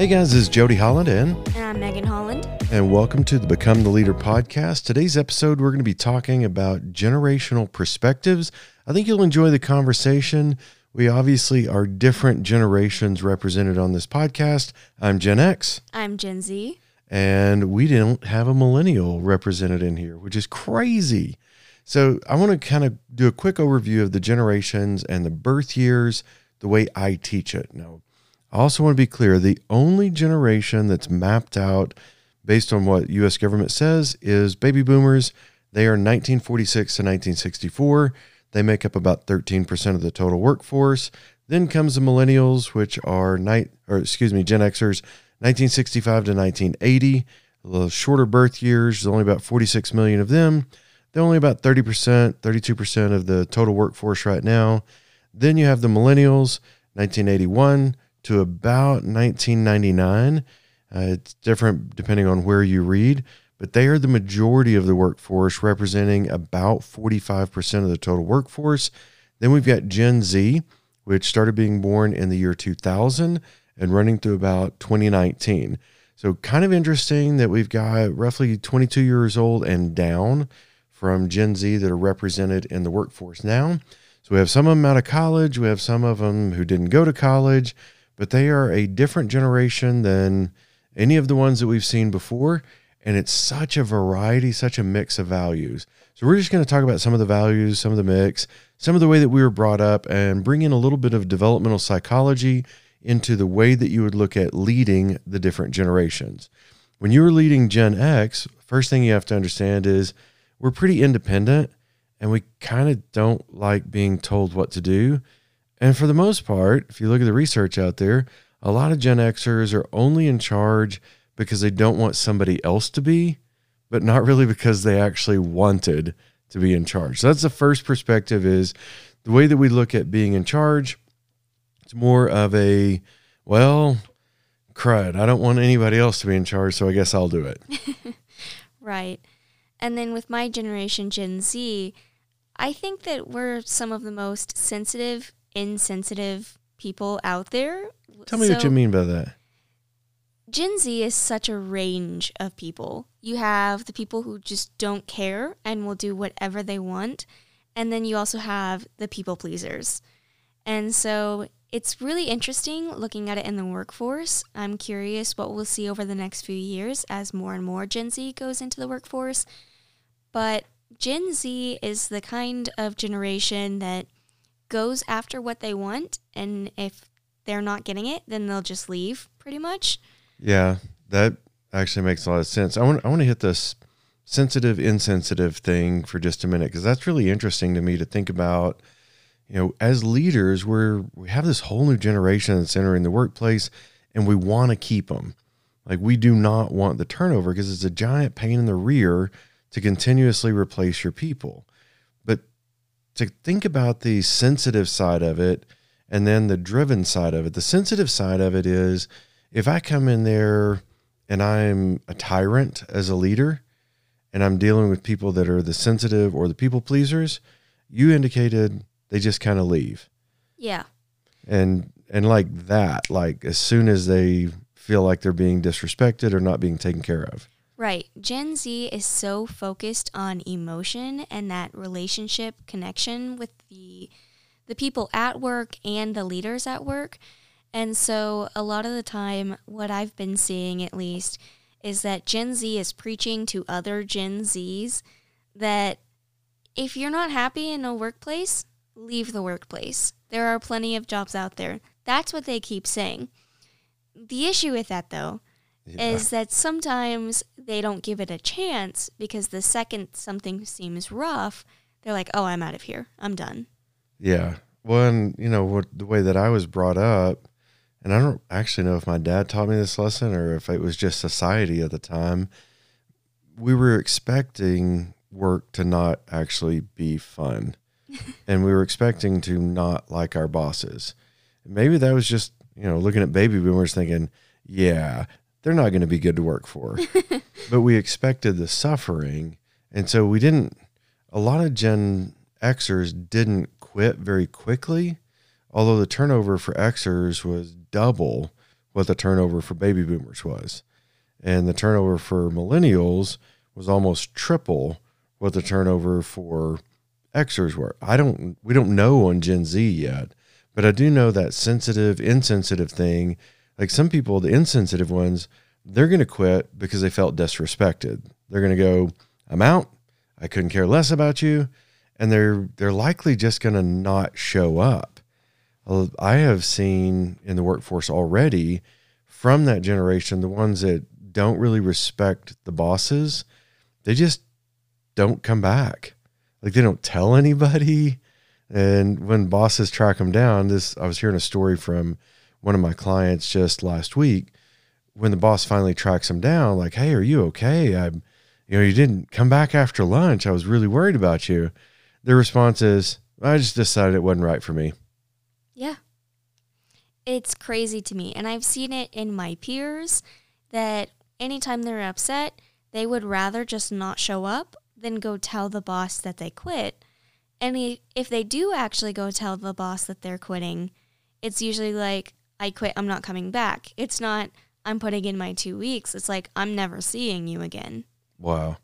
Hey guys, this is Jody Holland and And I'm Megan Holland. and welcome to the Become the Leader podcast. Today's episode we're going to be talking about generational perspectives. I think you'll enjoy the conversation. We obviously are different generations represented on this podcast. I'm Gen X I'm Gen Z. and we don't have a millennial represented in here, which is crazy. So, I want to kind of do a quick overview of the generations and the birth years the way I teach it. Now, I also want to be clear the only generation that's mapped out based on what US government says is baby boomers. They are 1946 to 1964. They make up about 13% of the total workforce. Then comes the millennials, which are night or excuse me, Gen Xers, 1965 to 1980. A little shorter birth years. There's only about 46 million of them. They're only about 30%, 32% of the total workforce right now. Then you have the millennials, 1981 to about 1999. Uh, it's different depending on where you read, but they are the majority of the workforce, representing about 45% of the total workforce. Then we've got Gen Z, which started being born in the year 2000 and running through about 2019. So, kind of interesting that we've got roughly 22 years old and down from Gen Z that are represented in the workforce now. So, we have some of them out of college, we have some of them who didn't go to college, but they are a different generation than any of the ones that we've seen before. And it's such a variety, such a mix of values. So, we're just going to talk about some of the values, some of the mix, some of the way that we were brought up, and bring in a little bit of developmental psychology into the way that you would look at leading the different generations. When you were leading Gen X, first thing you have to understand is we're pretty independent and we kind of don't like being told what to do. And for the most part, if you look at the research out there, a lot of Gen Xers are only in charge because they don't want somebody else to be, but not really because they actually wanted to be in charge. So that's the first perspective is the way that we look at being in charge. It's more of a, well, crud. I don't want anybody else to be in charge, so I guess I'll do it. Right. And then with my generation, Gen Z, I think that we're some of the most sensitive, insensitive people out there. Tell me what you mean by that. Gen Z is such a range of people. You have the people who just don't care and will do whatever they want. And then you also have the people pleasers. And so it's really interesting looking at it in the workforce. I'm curious what we'll see over the next few years as more and more Gen Z goes into the workforce. But Gen Z is the kind of generation that goes after what they want. And if they're not getting it, then they'll just leave pretty much. Yeah, that actually makes a lot of sense. I want I want to hit this sensitive insensitive thing for just a minute because that's really interesting to me to think about. You know, as leaders, we're we have this whole new generation that's entering the workplace, and we want to keep them. Like we do not want the turnover because it's a giant pain in the rear to continuously replace your people. To think about the sensitive side of it and then the driven side of it, the sensitive side of it is if I come in there and I'm a tyrant as a leader and I'm dealing with people that are the sensitive or the people pleasers, you indicated they just kind of leave. Yeah. And and like that, like as soon as they feel like they're being disrespected or not being taken care of. Right. Gen Z is so focused on emotion and that relationship connection with the the people at work and the leaders at work. And so a lot of the time what I've been seeing at least is that Gen Z is preaching to other Gen Zs that if you're not happy in a workplace, leave the workplace. There are plenty of jobs out there. That's what they keep saying. The issue with that though Yeah. is that sometimes they don't give it a chance because the second something seems rough, they're like, "Oh, I'm out of here. I'm done." Yeah. Well, and you know what the way that I was brought up, and I don't actually know if my dad taught me this lesson or if it was just society at the time. We were expecting work to not actually be fun, and we were expecting to not like our bosses. Maybe that was just you know looking at baby boomers thinking, yeah, they're not going to be good to work for, but we expected the suffering, and so we didn't. A lot of Gen Xers didn't quit very quickly, although the turnover for Xers was double what the turnover for baby boomers was. And the turnover for millennials was almost triple what the turnover for Xers were. I don't we don't know on Gen Z yet, but I do know that sensitive, insensitive thing. Like some people, the insensitive ones, they're going to quit because they felt disrespected. They're going to go, "I'm out. I couldn't care less about you." And they're they're likely just going to not show up. Uh, I have seen in the workforce already from that generation the ones that don't really respect the bosses, they just don't come back. Like they don't tell anybody. And when bosses track them down, this I was hearing a story from one of my clients just last week. When the boss finally tracks him down, like, "Hey, are you okay? I'm, you know, you didn't come back after lunch. I was really worried about you." Their response is, "I just decided it wasn't right for me." Yeah. It's crazy to me, and I've seen it in my peers that anytime they're upset, they would rather just not show up than go tell the boss that they quit. And if they do actually go tell the boss that they're quitting, it's usually like, I quit, I'm not coming back. It's not, I'm putting in my two weeks. It's like, I'm never seeing you again. Wow.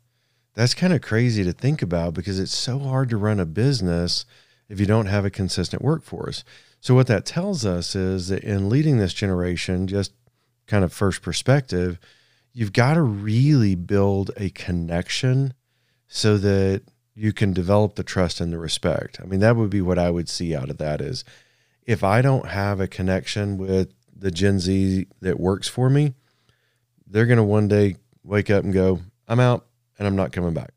That's kind of crazy to think about because it's so hard to run a business if you don't have a consistent workforce. So, what that tells us is that in leading this generation, just kind of first perspective, you've got to really build a connection so that you can develop the trust and the respect. I mean, that would be what I would see out of that is if I don't have a connection with the Gen Z that works for me, they're going to one day wake up and go, I'm out and I'm not coming back.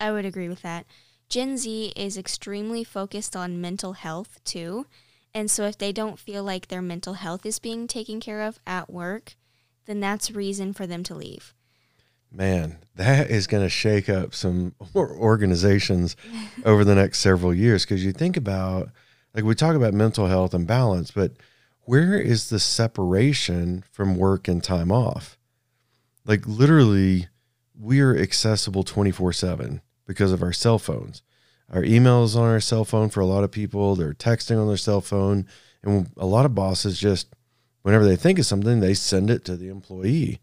I would agree with that. Gen Z is extremely focused on mental health too. And so if they don't feel like their mental health is being taken care of at work, then that's reason for them to leave. Man, that is going to shake up some organizations over the next several years because you think about, like, we talk about mental health and balance, but where is the separation from work and time off? Like, literally, we are accessible 24 7 because of our cell phones. Our emails on our cell phone for a lot of people, they're texting on their cell phone. And a lot of bosses just whenever they think of something, they send it to the employee,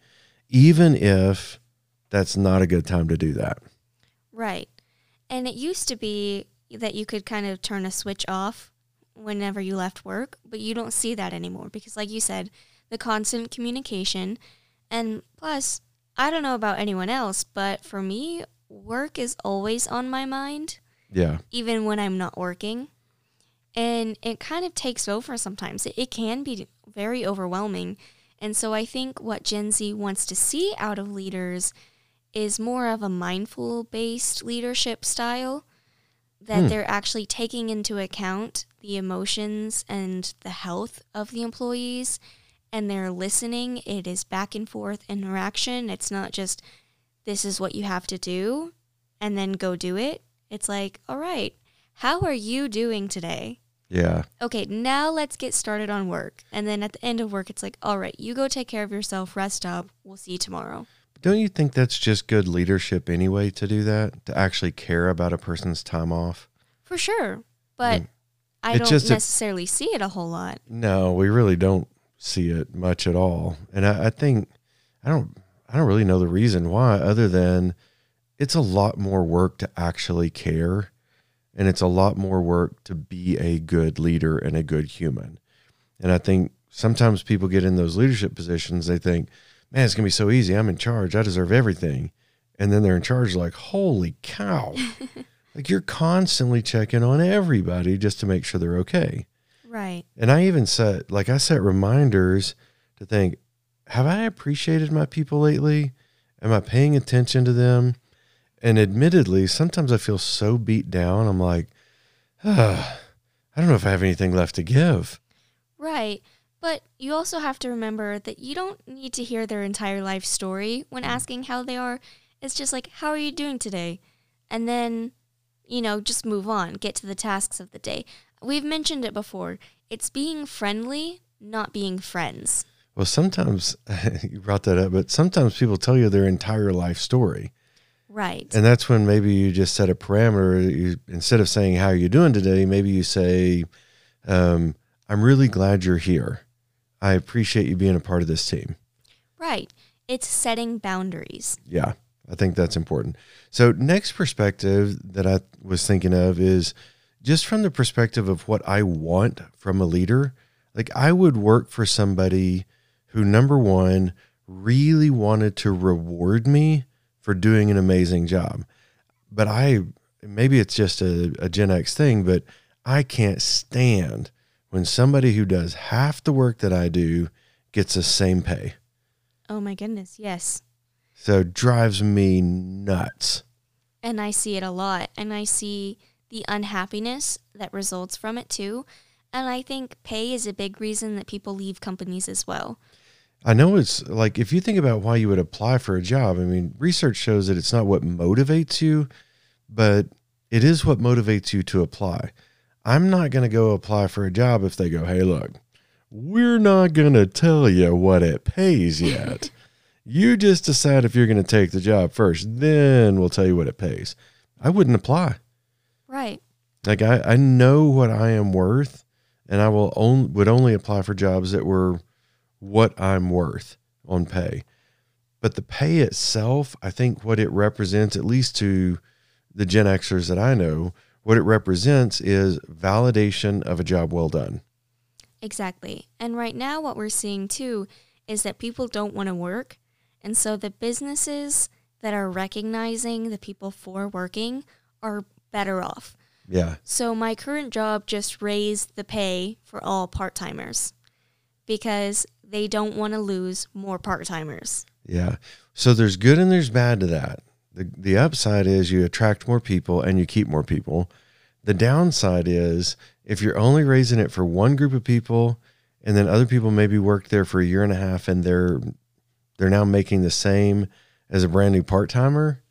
even if that's not a good time to do that. Right. And it used to be that you could kind of turn a switch off whenever you left work, but you don't see that anymore because, like you said, the constant communication. And plus, I don't know about anyone else, but for me, work is always on my mind. Yeah. Even when I'm not working. And it kind of takes over sometimes. It, it can be very overwhelming. And so I think what Gen Z wants to see out of leaders is more of a mindful based leadership style that hmm. they're actually taking into account the emotions and the health of the employees and they're listening. It is back and forth interaction. It's not just this is what you have to do and then go do it. It's like, all right, how are you doing today? Yeah. Okay, now let's get started on work. And then at the end of work, it's like, all right, you go take care of yourself, rest up. We'll see you tomorrow. Don't you think that's just good leadership anyway to do that? To actually care about a person's time off? For sure. But mm. I don't necessarily a, see it a whole lot. No, we really don't see it much at all. And I, I think I don't I don't really know the reason why, other than it's a lot more work to actually care and it's a lot more work to be a good leader and a good human. And I think sometimes people get in those leadership positions, they think, man, it's going to be so easy. I'm in charge. I deserve everything. And then they're in charge, like, holy cow. like you're constantly checking on everybody just to make sure they're okay. Right. And I even set, like, I set reminders to think, have I appreciated my people lately? Am I paying attention to them? And admittedly, sometimes I feel so beat down. I'm like, ah, I don't know if I have anything left to give. Right. But you also have to remember that you don't need to hear their entire life story when asking how they are. It's just like, how are you doing today? And then, you know, just move on, get to the tasks of the day. We've mentioned it before. It's being friendly, not being friends. Well, sometimes you brought that up, but sometimes people tell you their entire life story. Right. And that's when maybe you just set a parameter. You, instead of saying, How are you doing today? Maybe you say, um, I'm really glad you're here. I appreciate you being a part of this team. Right. It's setting boundaries. Yeah, I think that's important. So, next perspective that I was thinking of is just from the perspective of what I want from a leader. Like, I would work for somebody who, number one, really wanted to reward me for doing an amazing job. But I, maybe it's just a, a Gen X thing, but I can't stand when somebody who does half the work that I do gets the same pay. Oh my goodness, yes. So it drives me nuts. And I see it a lot. And I see the unhappiness that results from it too. And I think pay is a big reason that people leave companies as well. I know it's like if you think about why you would apply for a job, I mean, research shows that it's not what motivates you, but it is what motivates you to apply. I'm not going to go apply for a job if they go, hey, look, we're not going to tell you what it pays yet. you just decide if you're going to take the job first, then we'll tell you what it pays. I wouldn't apply. Right. Like I, I know what I am worth, and I will only would only apply for jobs that were what I'm worth on pay. But the pay itself, I think what it represents, at least to the Gen Xers that I know, what it represents is validation of a job well done. Exactly. And right now, what we're seeing too is that people don't want to work. And so the businesses that are recognizing the people for working are better off. Yeah. So my current job just raised the pay for all part timers because they don't want to lose more part timers. Yeah. So there's good and there's bad to that. The, the upside is you attract more people and you keep more people. The downside is if you're only raising it for one group of people and then other people maybe worked there for a year and a half and they're they're now making the same as a brand new part-timer,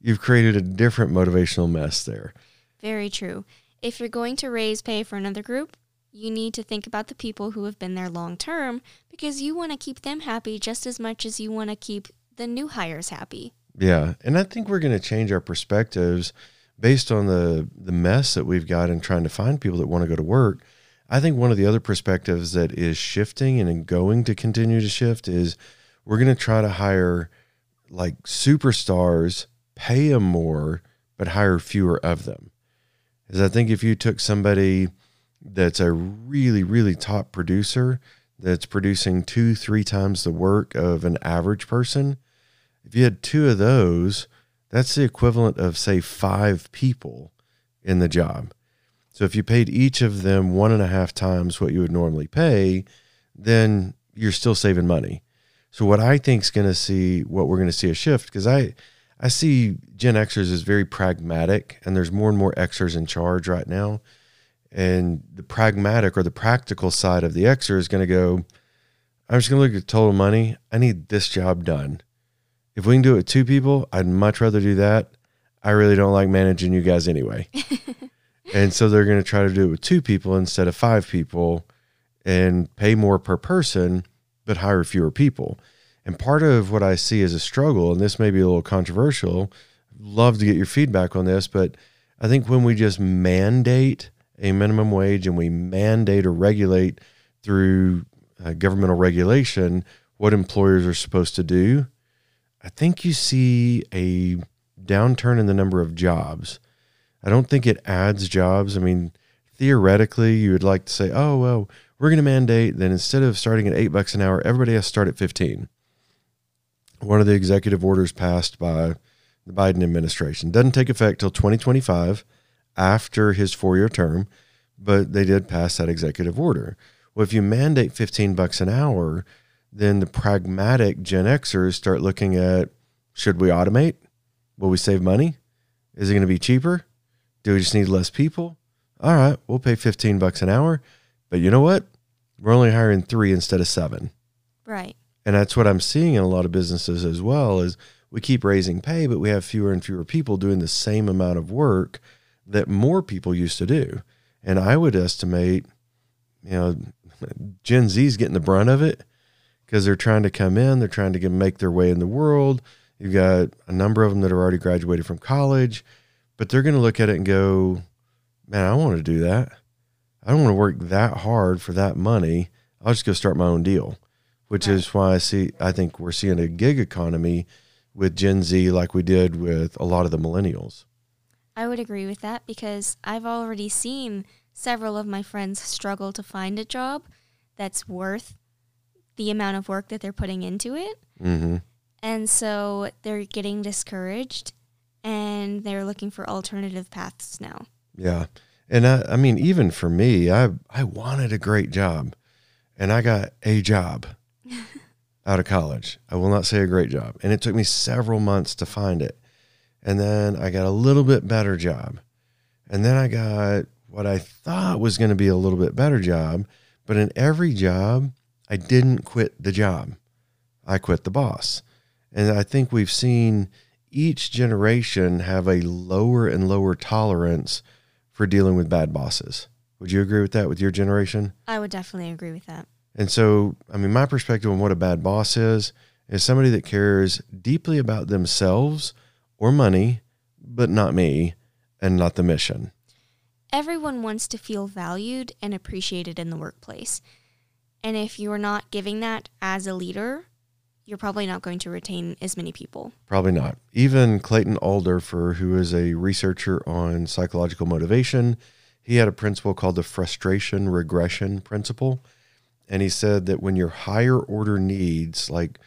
you've created a different motivational mess there. Very true. If you're going to raise pay for another group, you need to think about the people who have been there long term because you want to keep them happy just as much as you want to keep the new hires happy. Yeah, and I think we're going to change our perspectives based on the the mess that we've got in trying to find people that want to go to work. I think one of the other perspectives that is shifting and going to continue to shift is we're going to try to hire like superstars, pay them more, but hire fewer of them. Because I think if you took somebody that's a really, really top producer that's producing two, three times the work of an average person, if you had two of those, that's the equivalent of, say, five people in the job. So if you paid each of them one and a half times what you would normally pay, then you're still saving money. So what I think is going to see what we're going to see a shift because I I see Gen Xers as very pragmatic and there's more and more Xers in charge right now. And the pragmatic or the practical side of the Xer is going to go, I'm just going to look at total money. I need this job done. If we can do it with two people, I'd much rather do that. I really don't like managing you guys anyway. and so they're going to try to do it with two people instead of five people and pay more per person, but hire fewer people. And part of what I see as a struggle, and this may be a little controversial, love to get your feedback on this, but I think when we just mandate a minimum wage and we mandate or regulate through uh, governmental regulation what employers are supposed to do, I think you see a downturn in the number of jobs. I don't think it adds jobs. I mean, theoretically, you would like to say, oh, well, we're going to mandate that instead of starting at eight bucks an hour, everybody has to start at 15. One of the executive orders passed by the Biden administration doesn't take effect till 2025 after his four year term, but they did pass that executive order. Well, if you mandate 15 bucks an hour, then the pragmatic Gen Xers start looking at should we automate? Will we save money? Is it going to be cheaper? Do we just need less people? All right, we'll pay 15 bucks an hour. But you know what? We're only hiring three instead of seven. Right. And that's what I'm seeing in a lot of businesses as well is we keep raising pay, but we have fewer and fewer people doing the same amount of work that more people used to do. And I would estimate, you know, Gen Z's getting the brunt of it because they're trying to come in, they're trying to get, make their way in the world. You've got a number of them that are already graduated from college, but they're going to look at it and go, man, I want to do that. I don't want to work that hard for that money. I'll just go start my own deal, which Right. is why I see, I think we're seeing a gig economy with Gen Z like we did with a lot of the millennials. I would agree with that because I've already seen several of my friends struggle to find a job that's worth the amount of work that they're putting into it. hmm And so they're getting discouraged and they're looking for alternative paths now. Yeah. And I, I mean, even for me, I, I wanted a great job and I got a job out of college. I will not say a great job. And it took me several months to find it. And then I got a little bit better job. And then I got what I thought was going to be a little bit better job. But in every job, I didn't quit the job. I quit the boss. And I think we've seen each generation have a lower and lower tolerance for dealing with bad bosses. Would you agree with that with your generation? I would definitely agree with that. And so, I mean, my perspective on what a bad boss is is somebody that cares deeply about themselves or money, but not me and not the mission. Everyone wants to feel valued and appreciated in the workplace. And if you're not giving that as a leader, you're probably not going to retain as many people. Probably not. Even Clayton Alderfer, who is a researcher on psychological motivation, he had a principle called the frustration regression principle. And he said that when your higher order needs, like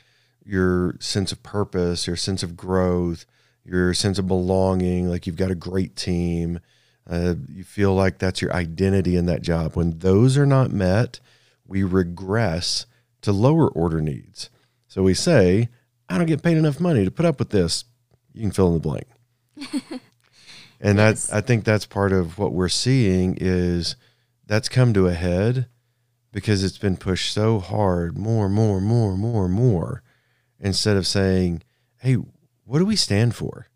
your sense of purpose, your sense of growth, your sense of belonging, like you've got a great team, uh, you feel like that's your identity in that job. When those are not met, we regress to lower order needs. So we say, I don't get paid enough money to put up with this. You can fill in the blank. and Yes. that I think that's part of what we're seeing is that's come to a head because it's been pushed so hard, more, more, more, more, more, instead of saying, Hey, what do we stand for?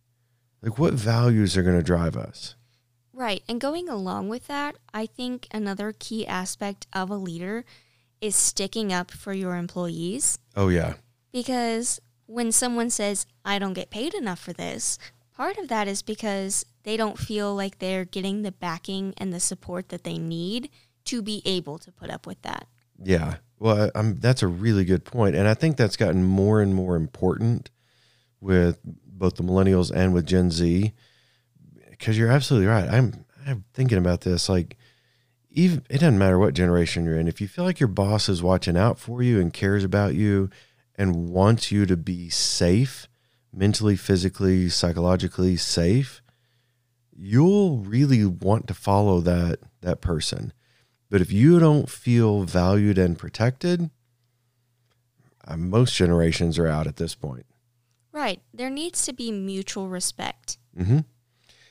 Like what values are going to drive us? Right. And going along with that, I think another key aspect of a leader is sticking up for your employees. Oh yeah. Because when someone says, I don't get paid enough for this, part of that is because they don't feel like they're getting the backing and the support that they need to be able to put up with that. Yeah. Well, I- I'm, that's a really good point. And I think that's gotten more and more important with both the millennials and with Gen Z. Because you're absolutely right. I'm, I'm thinking about this. Like, even it doesn't matter what generation you're in. If you feel like your boss is watching out for you and cares about you and wants you to be safe, mentally, physically, psychologically safe, you'll really want to follow that that person. But if you don't feel valued and protected, uh, most generations are out at this point. Right. There needs to be mutual respect. hmm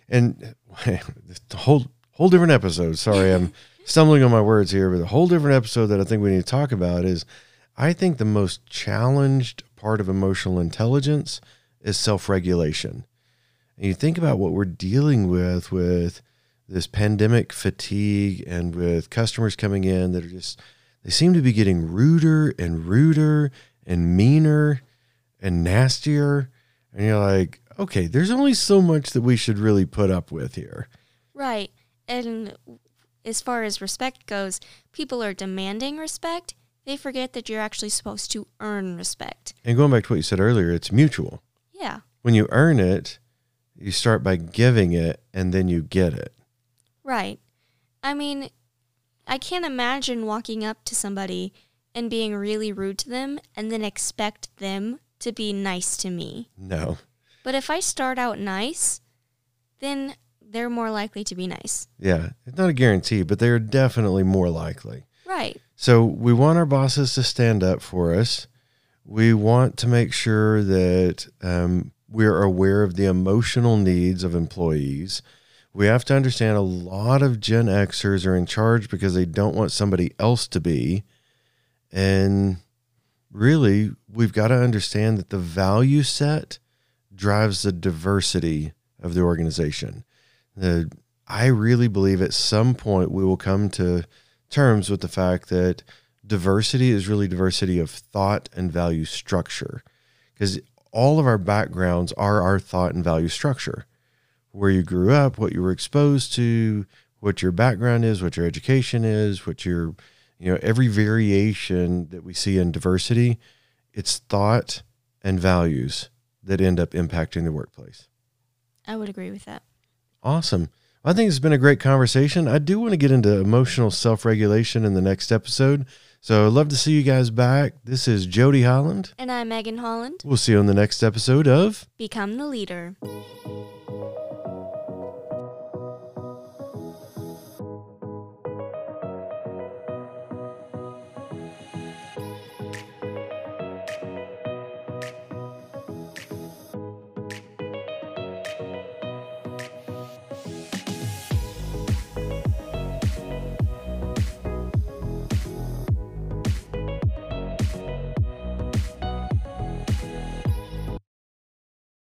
And a whole whole different episode. Sorry, I'm stumbling on my words here, but a whole different episode that I think we need to talk about is I think the most challenged part of emotional intelligence is self-regulation. And you think about what we're dealing with with this pandemic fatigue and with customers coming in that are just they seem to be getting ruder and ruder and meaner and nastier and you're like okay there's only so much that we should really put up with here Right. And as far as respect goes, people are demanding respect. They forget that you're actually supposed to earn respect. and going back to what you said earlier it's mutual Yeah. when you earn it you start by giving it and then you get it Right. I mean, I can't imagine walking up to somebody and being really rude to them and then expect them to be nice to me. no But if I start out nice, then they're more likely to be nice. yeah it's not a guarantee but they're definitely more likely Right. So we want our bosses to stand up for us. We want to make sure that um, we're aware of the emotional needs of employees. We have to understand a lot of Gen Xers are in charge because they don't want somebody else to be. And really, we've got to understand that the value set drives the diversity of the organization. The, I really believe at some point we will come to terms with the fact that diversity is really diversity of thought and value structure. Because all of our backgrounds are our thought and value structure. Where you grew up what you were exposed to what your background is what your education is what your You know, every variation that we see in diversity, it's thought and values that end up impacting the workplace. I would agree with that. Awesome. I think it's been a great conversation. I do want to get into emotional self regulation in the next episode. So I'd love to see you guys back. This is Jody Holland. And I'm Megan Holland. We'll see you on the next episode of Become the Leader.